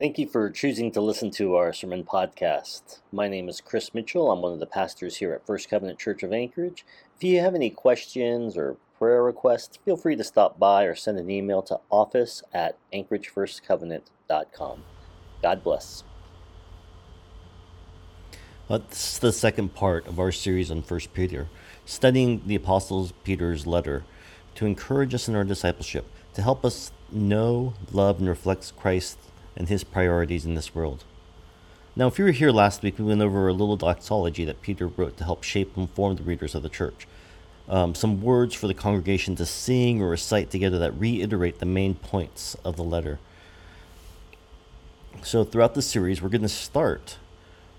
Thank you for choosing to listen to our sermon podcast. My name is Criss Mitchell. I'm one of the pastors here at First Covenant Church of Anchorage. If you have any questions or prayer requests, feel free to stop by or send an email to office at anchoragefirstcovenant.com. God bless. That's the second part of our series on First Peter, studying the Apostle Peter's letter to encourage us in our discipleship, to help us know, love, and reflect Christ and his priorities in this world. Now, if you were here last week, we went over a little doxology that Peter wrote to help shape and form the readers of the church. Um, some words for the congregation to sing or recite together that reiterate the main points of the letter. So, throughout the series, we're going to start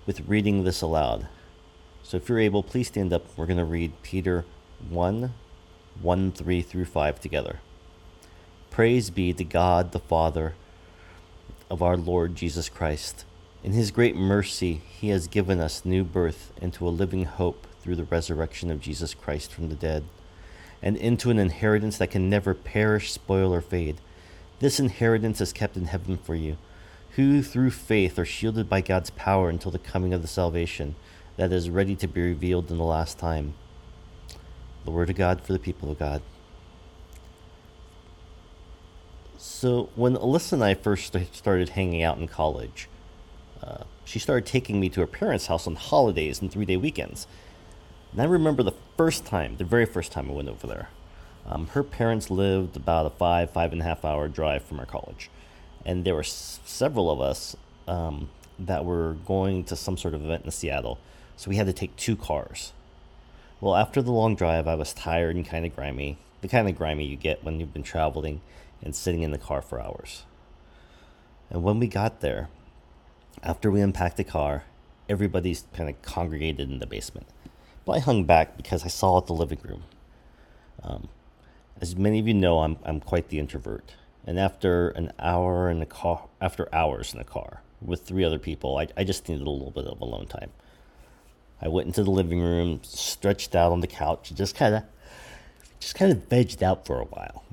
with reading this aloud. So, if you're able, please stand up. We're going to read Peter 1 1 3 through 5 together. Praise be to God the Father of our Lord Jesus Christ. In his great mercy, he has given us new birth into a living hope through the resurrection of Jesus Christ from the dead, and into an inheritance that can never perish, spoil, or fade. This inheritance is kept in heaven for you, who through faith are shielded by God's power until the coming of the salvation that is ready to be revealed in the last time. The Word of God for the people of God. So, when Alyssa and I first started hanging out in college, uh, she started taking me to her parents' house on holidays and three day weekends. And I remember the first time, the very first time I went over there. Um, her parents lived about a five, five and a half hour drive from our college. And there were s- several of us um, that were going to some sort of event in Seattle. So we had to take two cars. Well, after the long drive, I was tired and kind of grimy. The kind of grimy you get when you've been traveling and sitting in the car for hours. And when we got there, after we unpacked the car, everybody's kind of congregated in the basement. But I hung back because I saw the living room. Um, as many of you know, I'm, I'm quite the introvert. And after an hour in the car, after hours in the car with three other people, I, I just needed a little bit of alone time. I went into the living room, stretched out on the couch, just kind of, just kind of vegged out for a while.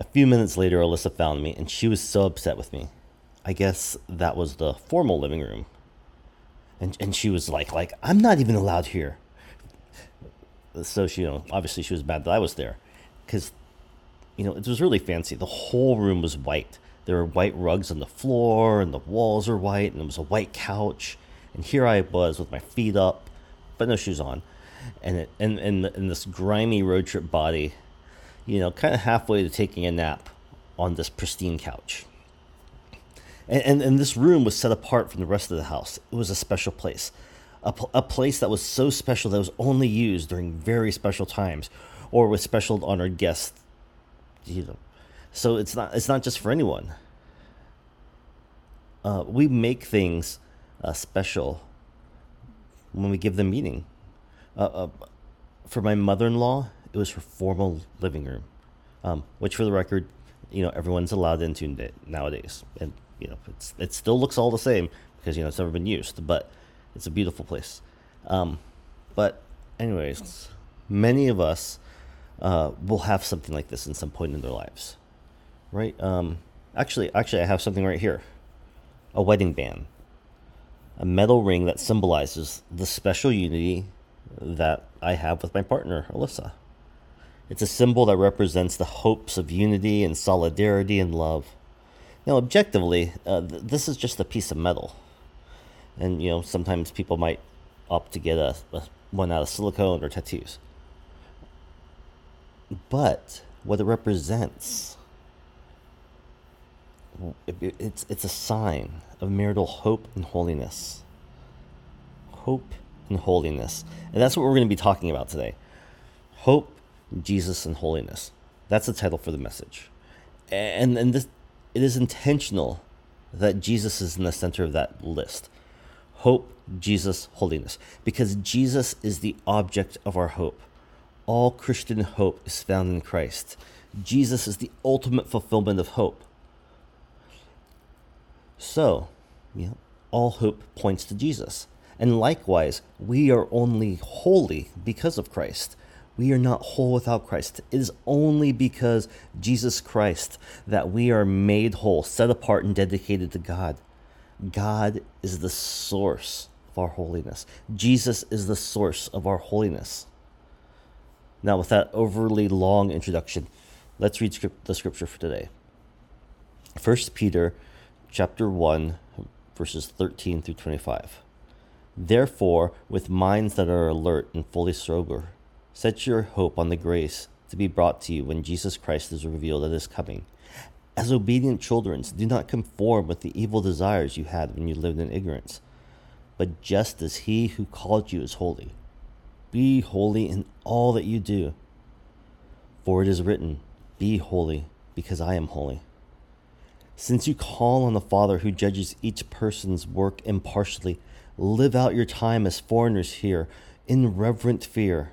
A few minutes later, Alyssa found me, and she was so upset with me. I guess that was the formal living room. And, and she was like, like, I'm not even allowed here. So she, you know, obviously she was mad that I was there. Because, you know, it was really fancy. The whole room was white. There were white rugs on the floor, and the walls were white, and there was a white couch. And here I was with my feet up, but no shoes on. And, it, and, and, and this grimy road trip body you know, kind of halfway to taking a nap on this pristine couch. And, and, and, this room was set apart from the rest of the house. It was a special place, a, a place that was so special that was only used during very special times or with special honored guests. You know, so it's not it's not just for anyone. Uh, we make things uh, special when we give them meaning. Uh, uh for my mother-in-law, it was her formal living room, um, which, for the record, you know everyone's allowed into nowadays, and you know it's it still looks all the same because you know it's never been used, but it's a beautiful place. Um, but anyways, many of us uh, will have something like this in some point in their lives, right? Um, actually, actually, I have something right here, a wedding band, a metal ring that symbolizes the special unity that I have with my partner, Alyssa. It's a symbol that represents the hopes of unity and solidarity and love. Now, objectively, uh, th- this is just a piece of metal. And, you know, sometimes people might opt to get a, a one out of silicone or tattoos. But what it represents, it, it's, it's a sign of marital hope and holiness. Hope and holiness. And that's what we're going to be talking about today. Hope Jesus and holiness. That's the title for the message. And and this it is intentional that Jesus is in the center of that list. Hope, Jesus, holiness. Because Jesus is the object of our hope. All Christian hope is found in Christ. Jesus is the ultimate fulfillment of hope. So, yeah, all hope points to Jesus. And likewise, we are only holy because of Christ. We are not whole without Christ. It is only because Jesus Christ that we are made whole, set apart, and dedicated to God. God is the source of our holiness. Jesus is the source of our holiness. Now, with that overly long introduction, let's read script, the scripture for today. 1 Peter chapter 1 verses 13 through 25. Therefore, with minds that are alert and fully sober, set your hope on the grace to be brought to you when Jesus Christ is revealed at his coming. As obedient children, do not conform with the evil desires you had when you lived in ignorance, but just as he who called you is holy. Be holy in all that you do. For it is written, Be holy, because I am holy. Since you call on the Father who judges each person's work impartially, live out your time as foreigners here in reverent fear.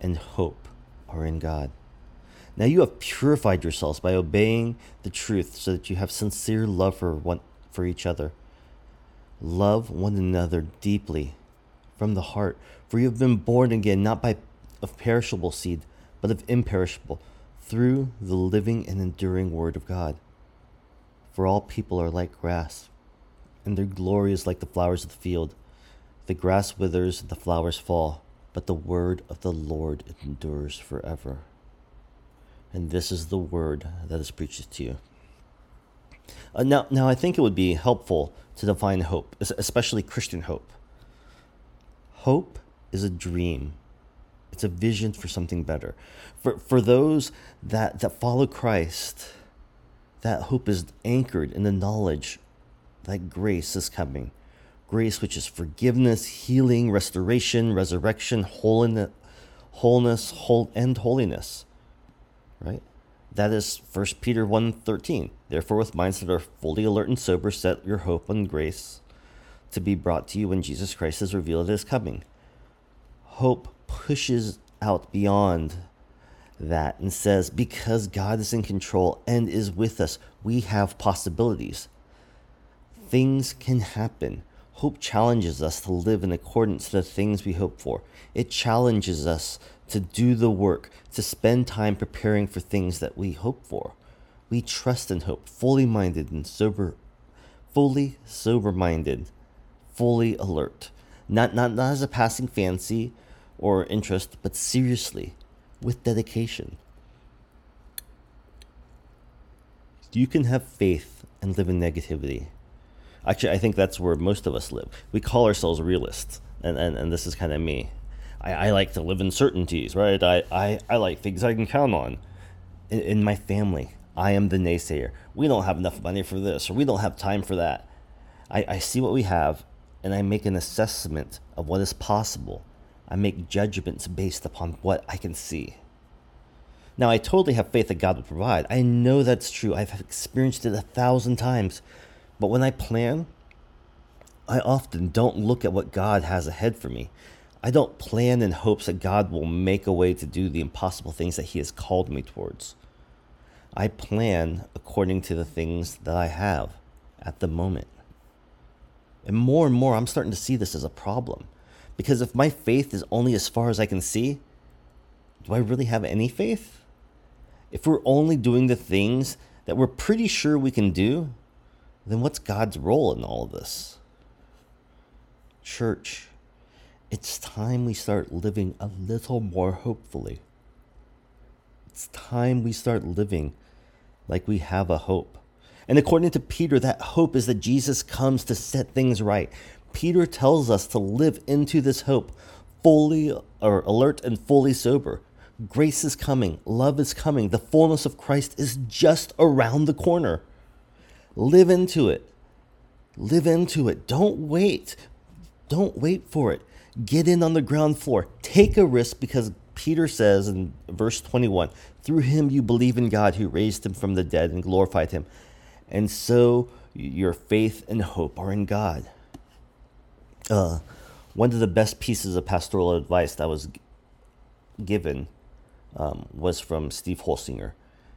and hope are in God. Now you have purified yourselves by obeying the truth so that you have sincere love for one for each other. Love one another deeply from the heart, for you have been born again not by of perishable seed, but of imperishable, through the living and enduring word of God. For all people are like grass, and their glory is like the flowers of the field. The grass withers, the flowers fall but the word of the Lord endures forever. And this is the word that is preached to you. Uh, now, now, I think it would be helpful to define hope, especially Christian hope. Hope is a dream. It's a vision for something better. For, for those that, that follow Christ, that hope is anchored in the knowledge that grace is coming grace, which is forgiveness, healing, restoration, resurrection, wholeness, whole, and holiness. Right? That is 1 Peter 1.13. Therefore, with minds that are fully alert and sober, set your hope on grace to be brought to you when Jesus Christ is revealed at his coming. Hope pushes out beyond that and says, because God is in control and is with us, we have possibilities. Things can happen. Hope challenges us to live in accordance to the things we hope for. It challenges us to do the work, to spend time preparing for things that we hope for. We trust and hope, fully minded and sober, fully sober minded, fully alert. Not, not, not as a passing fancy or interest, but seriously, with dedication. You can have faith and live in negativity. Actually, I think that's where most of us live. We call ourselves realists, and, and, and this is kind of me. I, I like to live in certainties, right? I, I, I like things I can count on. In, in my family, I am the naysayer. We don't have enough money for this, or we don't have time for that. I, I see what we have, and I make an assessment of what is possible. I make judgments based upon what I can see. Now, I totally have faith that God will provide. I know that's true. I've experienced it a thousand times. But when I plan, I often don't look at what God has ahead for me. I don't plan in hopes that God will make a way to do the impossible things that He has called me towards. I plan according to the things that I have at the moment. And more and more, I'm starting to see this as a problem. Because if my faith is only as far as I can see, do I really have any faith? If we're only doing the things that we're pretty sure we can do, then what's God's role in all of this? Church, it's time we start living a little more hopefully. It's time we start living like we have a hope. And according to Peter, that hope is that Jesus comes to set things right. Peter tells us to live into this hope fully or alert and fully sober. Grace is coming, love is coming, the fullness of Christ is just around the corner. Live into it. Live into it. Don't wait. Don't wait for it. Get in on the ground floor. Take a risk because Peter says in verse 21 Through him you believe in God who raised him from the dead and glorified him. And so your faith and hope are in God. Uh, one of the best pieces of pastoral advice that was given um, was from Steve Holsinger.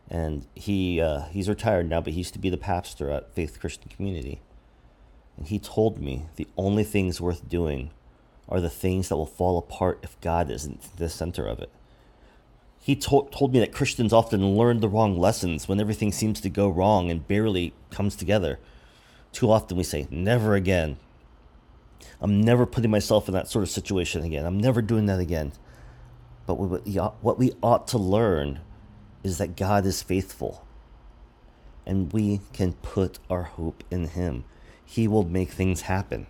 And he uh, he's retired now, but he used to be the pastor at Faith Christian Community. And he told me the only things worth doing are the things that will fall apart if God isn't the center of it. He to- told me that Christians often learn the wrong lessons when everything seems to go wrong and barely comes together. Too often we say, never again. I'm never putting myself in that sort of situation again. I'm never doing that again. But what we ought to learn is that God is faithful and we can put our hope in Him. He will make things happen.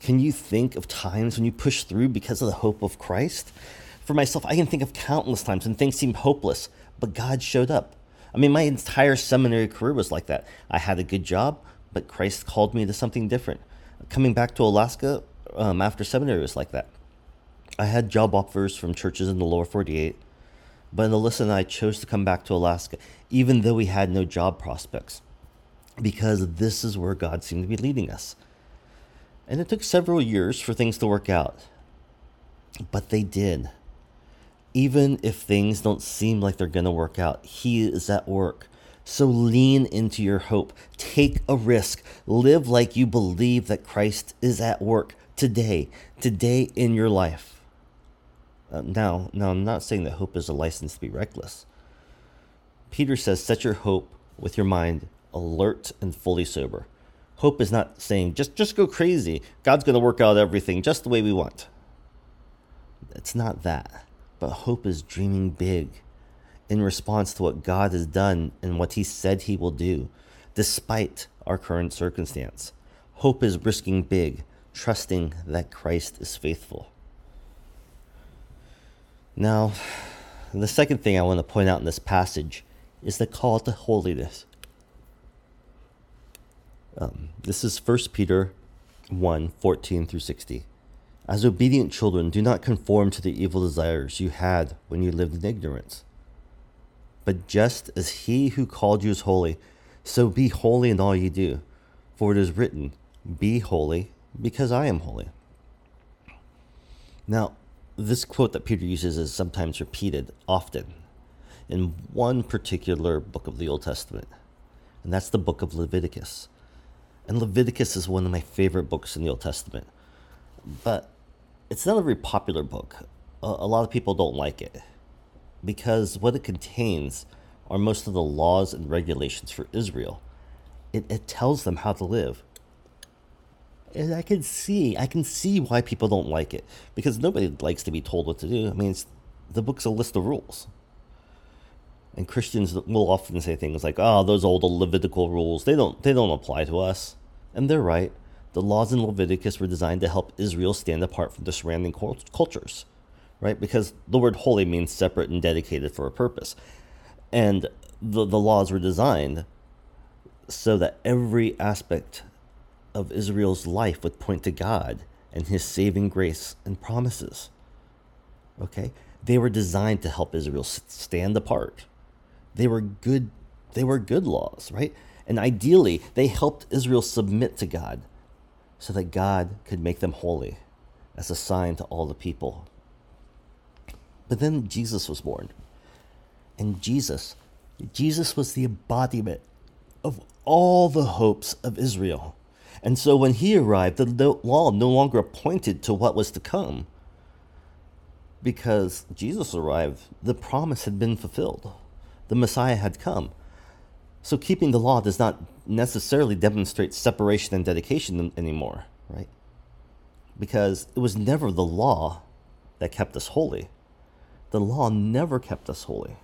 Can you think of times when you push through because of the hope of Christ? For myself, I can think of countless times when things seemed hopeless, but God showed up. I mean, my entire seminary career was like that. I had a good job, but Christ called me to something different. Coming back to Alaska um, after seminary was like that. I had job offers from churches in the lower 48, but Alyssa and I chose to come back to Alaska, even though we had no job prospects, because this is where God seemed to be leading us. And it took several years for things to work out, but they did. Even if things don't seem like they're going to work out, He is at work. So lean into your hope. Take a risk. Live like you believe that Christ is at work today, today in your life. Uh, now, now, I'm not saying that hope is a license to be reckless. Peter says, set your hope with your mind alert and fully sober. Hope is not saying just just go crazy. God's going to work out everything just the way we want. It's not that. But hope is dreaming big in response to what God has done and what he said he will do despite our current circumstance. Hope is risking big, trusting that Christ is faithful. Now, the second thing I want to point out in this passage is the call to holiness. Um, this is 1 Peter 1 14 through 60. As obedient children, do not conform to the evil desires you had when you lived in ignorance. But just as he who called you is holy, so be holy in all you do. For it is written, Be holy, because I am holy. Now, this quote that Peter uses is sometimes repeated often in one particular book of the Old Testament, and that's the book of Leviticus. And Leviticus is one of my favorite books in the Old Testament, but it's not a very popular book. A, lot of people don't like it because what it contains are most of the laws and regulations for Israel. It, it tells them how to live and I can see, I can see why people don't like it because nobody likes to be told what to do. I mean, the book's a list of rules. And Christians will often say things like, "Oh, those old Levitical rules, they don't they don't apply to us." And they're right. The laws in Leviticus were designed to help Israel stand apart from the surrounding cultures, right? Because the word holy means separate and dedicated for a purpose. And the, the laws were designed so that every aspect of Israel's life would point to God and his saving grace and promises. Okay? They were designed to help Israel stand apart. They were good they were good laws, right? And ideally, they helped Israel submit to God so that God could make them holy as a sign to all the people. But then Jesus was born. And Jesus, Jesus was the embodiment of all the hopes of Israel. And so when he arrived, the law no longer pointed to what was to come. Because Jesus arrived, the promise had been fulfilled. The Messiah had come. So keeping the law does not necessarily demonstrate separation and dedication anymore, right? Because it was never the law that kept us holy. The law never kept us holy.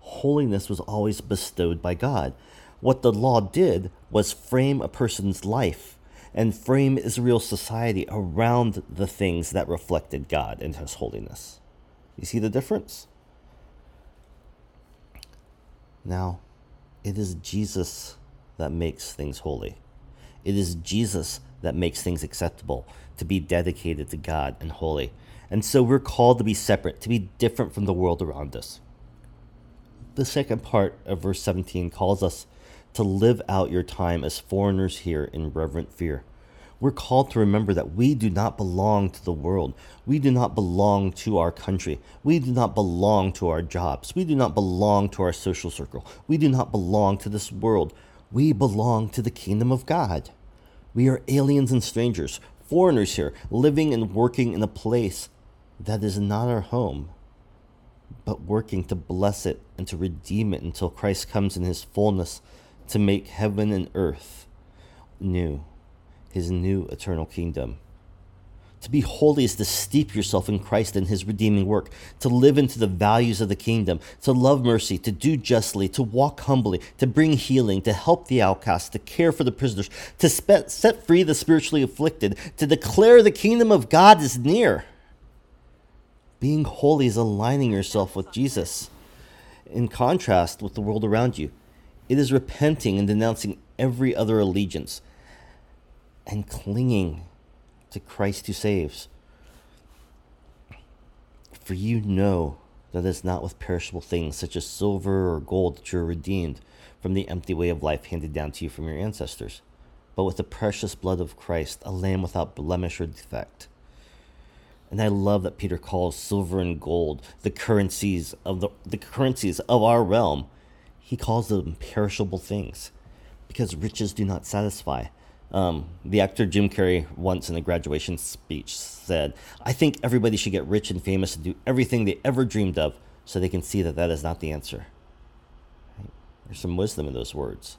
Holiness was always bestowed by God. What the law did was frame a person's life and frame Israel's society around the things that reflected God and His holiness. You see the difference? Now, it is Jesus that makes things holy. It is Jesus that makes things acceptable to be dedicated to God and holy. And so we're called to be separate, to be different from the world around us. The second part of verse 17 calls us to live out your time as foreigners here in reverent fear. We're called to remember that we do not belong to the world. We do not belong to our country. We do not belong to our jobs. We do not belong to our social circle. We do not belong to this world. We belong to the kingdom of God. We are aliens and strangers, foreigners here, living and working in a place that is not our home, but working to bless it and to redeem it until Christ comes in his fullness to make heaven and earth new, his new eternal kingdom. To be holy is to steep yourself in Christ and his redeeming work, to live into the values of the kingdom, to love mercy, to do justly, to walk humbly, to bring healing, to help the outcast, to care for the prisoners, to set free the spiritually afflicted, to declare the kingdom of God is near. Being holy is aligning yourself with Jesus in contrast with the world around you. It is repenting and denouncing every other allegiance and clinging to Christ who saves. For you know that it is not with perishable things such as silver or gold that you are redeemed from the empty way of life handed down to you from your ancestors, but with the precious blood of Christ, a lamb without blemish or defect. And I love that Peter calls silver and gold the currencies of the, the currencies of our realm he calls them perishable things because riches do not satisfy. Um, the actor Jim Carrey once in a graduation speech said, I think everybody should get rich and famous and do everything they ever dreamed of so they can see that that is not the answer. There's some wisdom in those words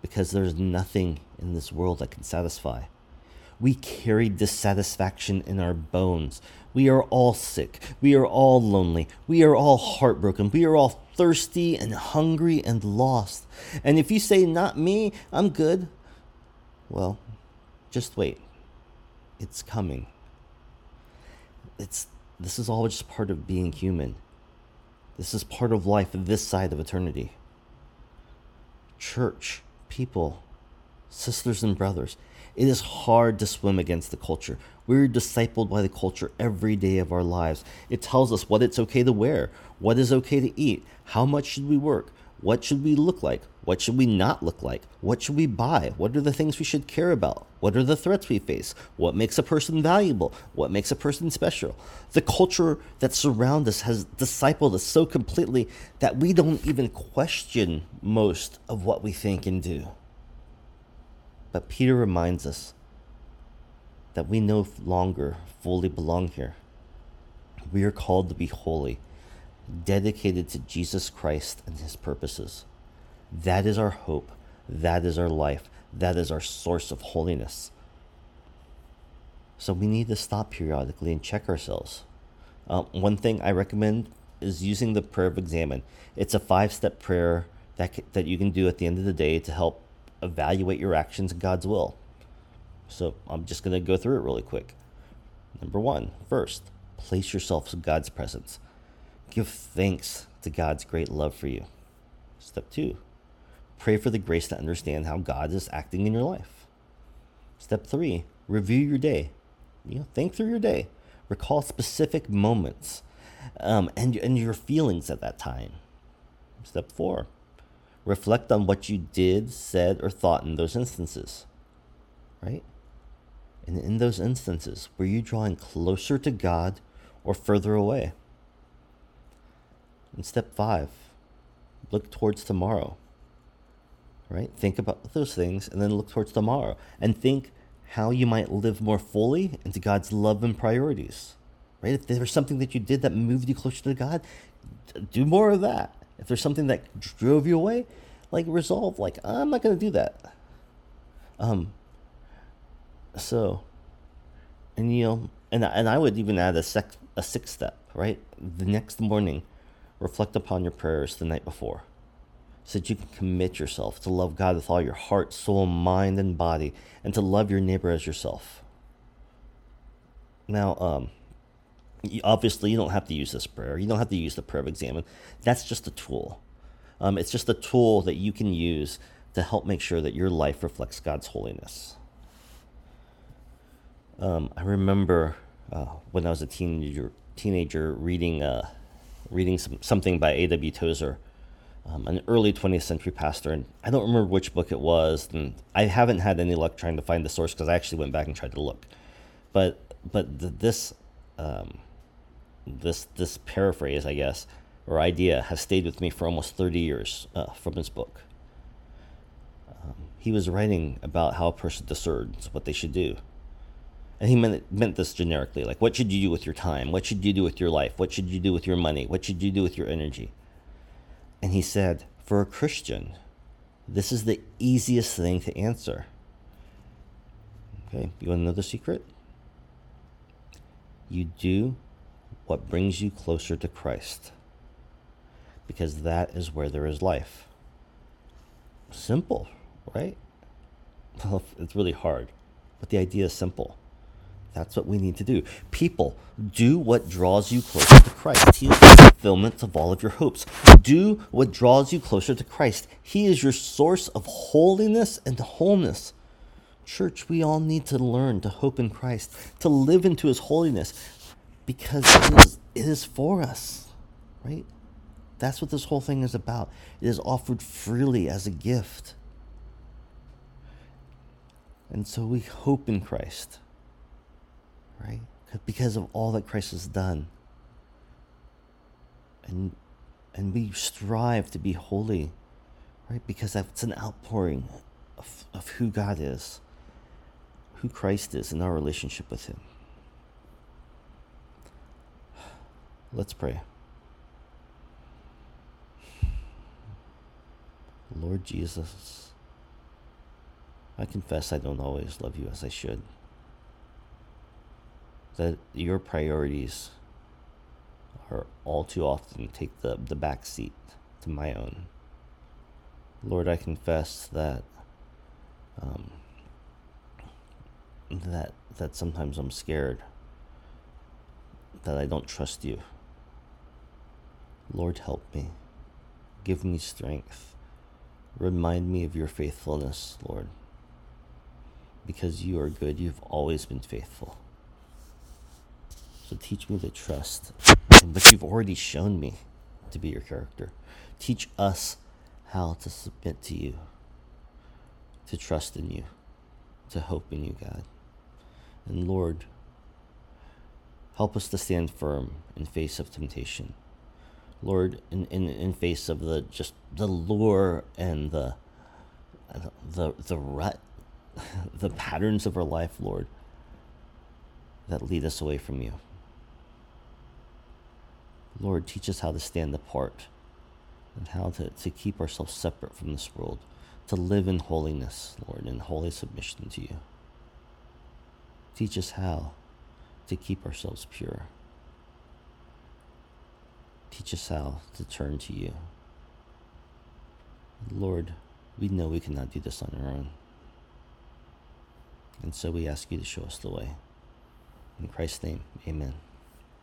because there's nothing in this world that can satisfy. We carry dissatisfaction in our bones. We are all sick. We are all lonely. We are all heartbroken. We are all thirsty and hungry and lost. And if you say, Not me, I'm good, well, just wait. It's coming. It's, this is all just part of being human. This is part of life this side of eternity. Church, people, sisters and brothers, it is hard to swim against the culture. We're discipled by the culture every day of our lives. It tells us what it's okay to wear, what is okay to eat, how much should we work, what should we look like, what should we not look like, what should we buy, what are the things we should care about, what are the threats we face, what makes a person valuable, what makes a person special. The culture that surrounds us has discipled us so completely that we don't even question most of what we think and do. But Peter reminds us that we no longer fully belong here. We are called to be holy, dedicated to Jesus Christ and his purposes. That is our hope. That is our life. That is our source of holiness. So we need to stop periodically and check ourselves. Uh, one thing I recommend is using the prayer of examen. It's a five step prayer that, that you can do at the end of the day to help evaluate your actions in God's will. So I'm just going to go through it really quick. Number one, first, place yourself in God's presence. Give thanks to God's great love for you. Step two, pray for the grace to understand how God is acting in your life. Step three, review your day. You know, think through your day. Recall specific moments um, and, and your feelings at that time. Step four, reflect on what you did, said, or thought in those instances. Right? And in those instances, were you drawing closer to God or further away? And step five, look towards tomorrow. Right? Think about those things and then look towards tomorrow and think how you might live more fully into God's love and priorities. Right? If there was something that you did that moved you closer to God, do more of that. If there's something that drove you away, like resolve, like I'm not to do that. Um, so, and you know, and and I would even add a sec a sixth step, right? The next morning, reflect upon your prayers the night before, so that you can commit yourself to love God with all your heart, soul, mind, and body, and to love your neighbor as yourself. Now, um, obviously, you don't have to use this prayer. You don't have to use the prayer of examen. That's just a tool. Um, it's just a tool that you can use to help make sure that your life reflects God's holiness. Um, I remember uh, when I was a teenager, teenager reading, uh, reading some, something by A.W. Tozer, um, an early 20th century pastor. And I don't remember which book it was. And I haven't had any luck trying to find the source because I actually went back and tried to look. But, but this, um, this, this paraphrase, I guess, or idea has stayed with me for almost 30 years uh, from his book. Um, he was writing about how a person discerns what they should do. And he meant, meant this generically like, what should you do with your time? What should you do with your life? What should you do with your money? What should you do with your energy? And he said, for a Christian, this is the easiest thing to answer. Okay, you want to know the secret? You do what brings you closer to Christ, because that is where there is life. Simple, right? Well, it's really hard, but the idea is simple. That's what we need to do. People, do what draws you closer to Christ. He is the fulfillment of all of your hopes. Do what draws you closer to Christ. He is your source of holiness and wholeness. Church, we all need to learn to hope in Christ, to live into his holiness, because it is, it is for us, right? That's what this whole thing is about. It is offered freely as a gift. And so we hope in Christ right? Because of all that Christ has done. And and we strive to be holy, right? Because that's an outpouring of, of who God is, who Christ is in our relationship with Him. Let's pray. Lord Jesus, I confess I don't always love you as I should that your priorities are all too often take the, the back seat to my own. Lord, I confess that um, that that sometimes I'm scared, that I don't trust you. Lord, help me. Give me strength. Remind me of your faithfulness, Lord. Because you are good, you've always been faithful. So teach me to trust but you've already shown me to be your character. Teach us how to submit to you, to trust in you, to hope in you, God. And Lord, help us to stand firm in face of temptation. Lord, in, in, in face of the just the lure and the the the rut, the patterns of our life, Lord, that lead us away from you. Lord, teach us how to stand apart and how to, to keep ourselves separate from this world, to live in holiness, Lord, in holy submission to you. Teach us how to keep ourselves pure. Teach us how to turn to you. Lord, we know we cannot do this on our own. And so we ask you to show us the way. In Christ's name, amen.